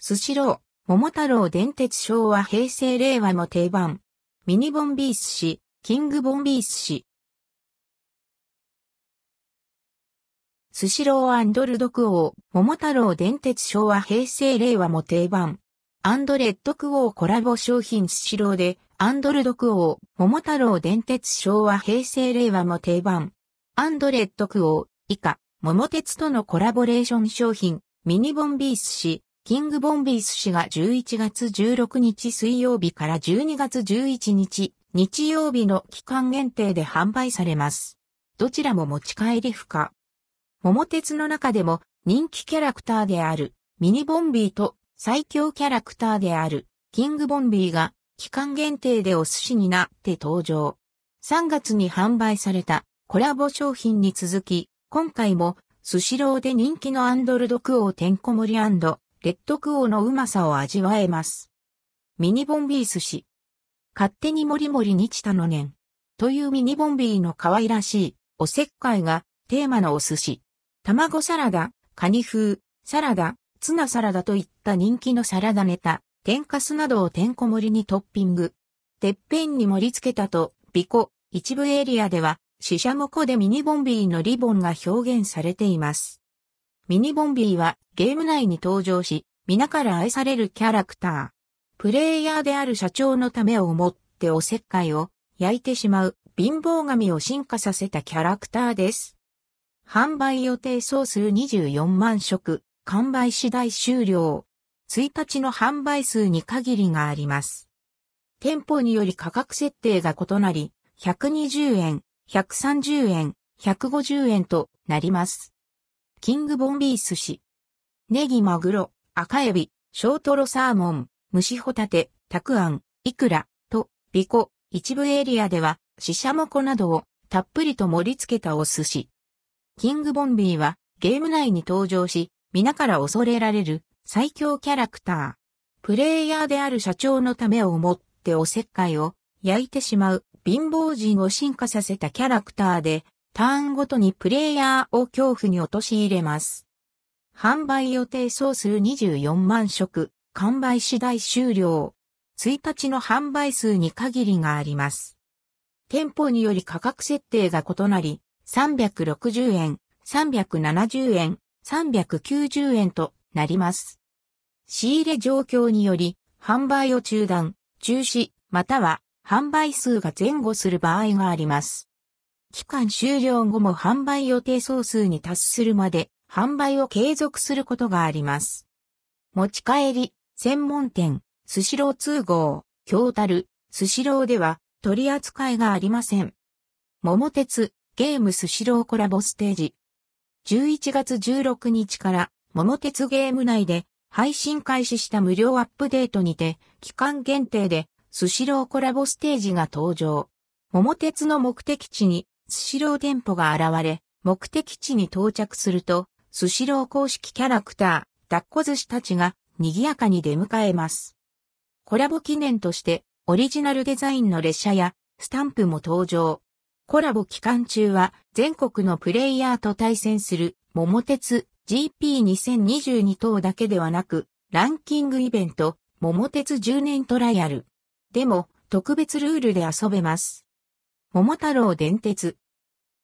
スシロー、桃太郎電鉄昭和平成令和も定番。ミニボンビーすし、キングボンビーすし。スシローアンドルドクオー、桃太郎電鉄昭和平成令和も定番。アンドレッドクオーコラボ商品スシローで、アンドルドクオー、桃太郎電鉄昭和平成令和も定番。アンドレッドクオー、以下、桃鉄とのコラボレーション商品、ミニボンビーすし、キングボンビーすしが11月16日水曜日から12月11日、日曜日の期間限定で販売されます。どちらも持ち帰り不可。桃鉄の中でも人気キャラクターであるミニボンビーと最強キャラクターであるキングボンビーが期間限定でお寿司になって登場。3月に販売されたコラボ商品に続き、今回もスシローで人気のアンドルドクオーてんこ盛りレッドクオーのうまさを味わえます。ミニボンビー寿司。勝手にもりもりにちたのねん。というミニボンビーの可愛らしいおせっかいがテーマのお寿司。卵サラダ、カニ風、サラダ、ツナサラダといった人気のサラダネタ、天かすなどをてんこ盛りにトッピング。てっぺんに盛り付けたと、ビコ、一部エリアでは、シシャモコでミニボンビーのリボンが表現されています。ミニボンビーはゲーム内に登場し、皆から愛されるキャラクター。プレイヤーである社長のためを思っておせっかいを焼いてしまう貧乏神を進化させたキャラクターです。販売予定総数24万食、完売次第終了。1日の販売数に限りがあります。店舗により価格設定が異なり、120円、130円、150円となります。キングボンビー寿司。ネギマグロ、赤エビ、小トロサーモン、蒸しホタテ、たくあん、イクラ、と、ビコ、一部エリアでは、シシャモコなどをたっぷりと盛り付けたお寿司。キングボンビーはゲーム内に登場し、皆から恐れられる最強キャラクター。プレイヤーである社長のためを思っておせっかいを焼いてしまう貧乏人を進化させたキャラクターで、ターンごとにプレイヤーを恐怖に陥れます。販売予定総数24万食、完売次第終了。1日の販売数に限りがあります。店舗により価格設定が異なり、360円、370円、390円となります。仕入れ状況により、販売を中断、中止、または販売数が前後する場合があります。期間終了後も販売予定総数に達するまで販売を継続することがあります。持ち帰り、専門店、スシロー通号、京樽、スシローでは取り扱いがありません。桃鉄、ゲームスシローコラボステージ。11月16日から桃鉄ゲーム内で配信開始した無料アップデートにて期間限定でスシローコラボステージが登場。桃鉄の目的地にスシロー店舗が現れ、目的地に到着すると、スシロー公式キャラクター、抱っこ寿司たちが賑やかに出迎えます。コラボ記念としてオリジナルデザインの列車やスタンプも登場。コラボ期間中は全国のプレイヤーと対戦する桃鉄 GP2022 等だけではなくランキングイベント桃鉄10年トライアルでも特別ルールで遊べます。桃太郎電鉄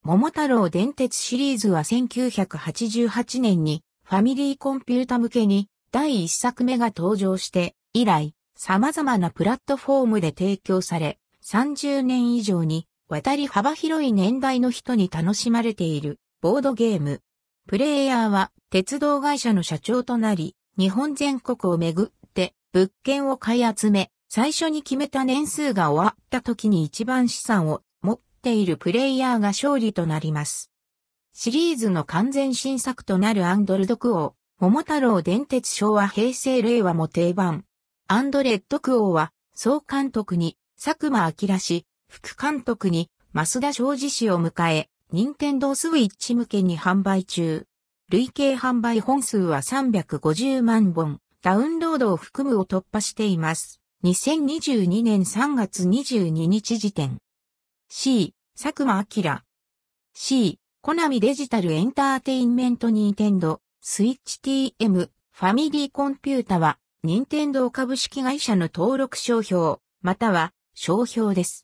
桃太郎電鉄シリーズは1988年にファミリーコンピュータ向けに第1作目が登場して以来様々なプラットフォームで提供され30年以上に渡り幅広い年代の人に楽しまれているボードゲーム。プレイヤーは鉄道会社の社長となり、日本全国を巡って物件を買い集め、最初に決めた年数が終わった時に一番資産をているプレイヤーが勝利となります。シリーズの完全新作となるアンドルドクオー、桃太郎電鉄昭和平成令和も定番。アンドレッドクオーは、総監督に佐久間明氏、副監督に増田昌司氏を迎え、任天堂スイッチ向けに販売中。累計販売本数は350万本、ダウンロードを含むを突破しています。2022年3月22日時点。C、佐久間明。C、コナミデジタルエンターテインメントニンテンド、スイッチ TM、ファミリーコンピュータは、任天堂株式会社の登録商標、または商標です。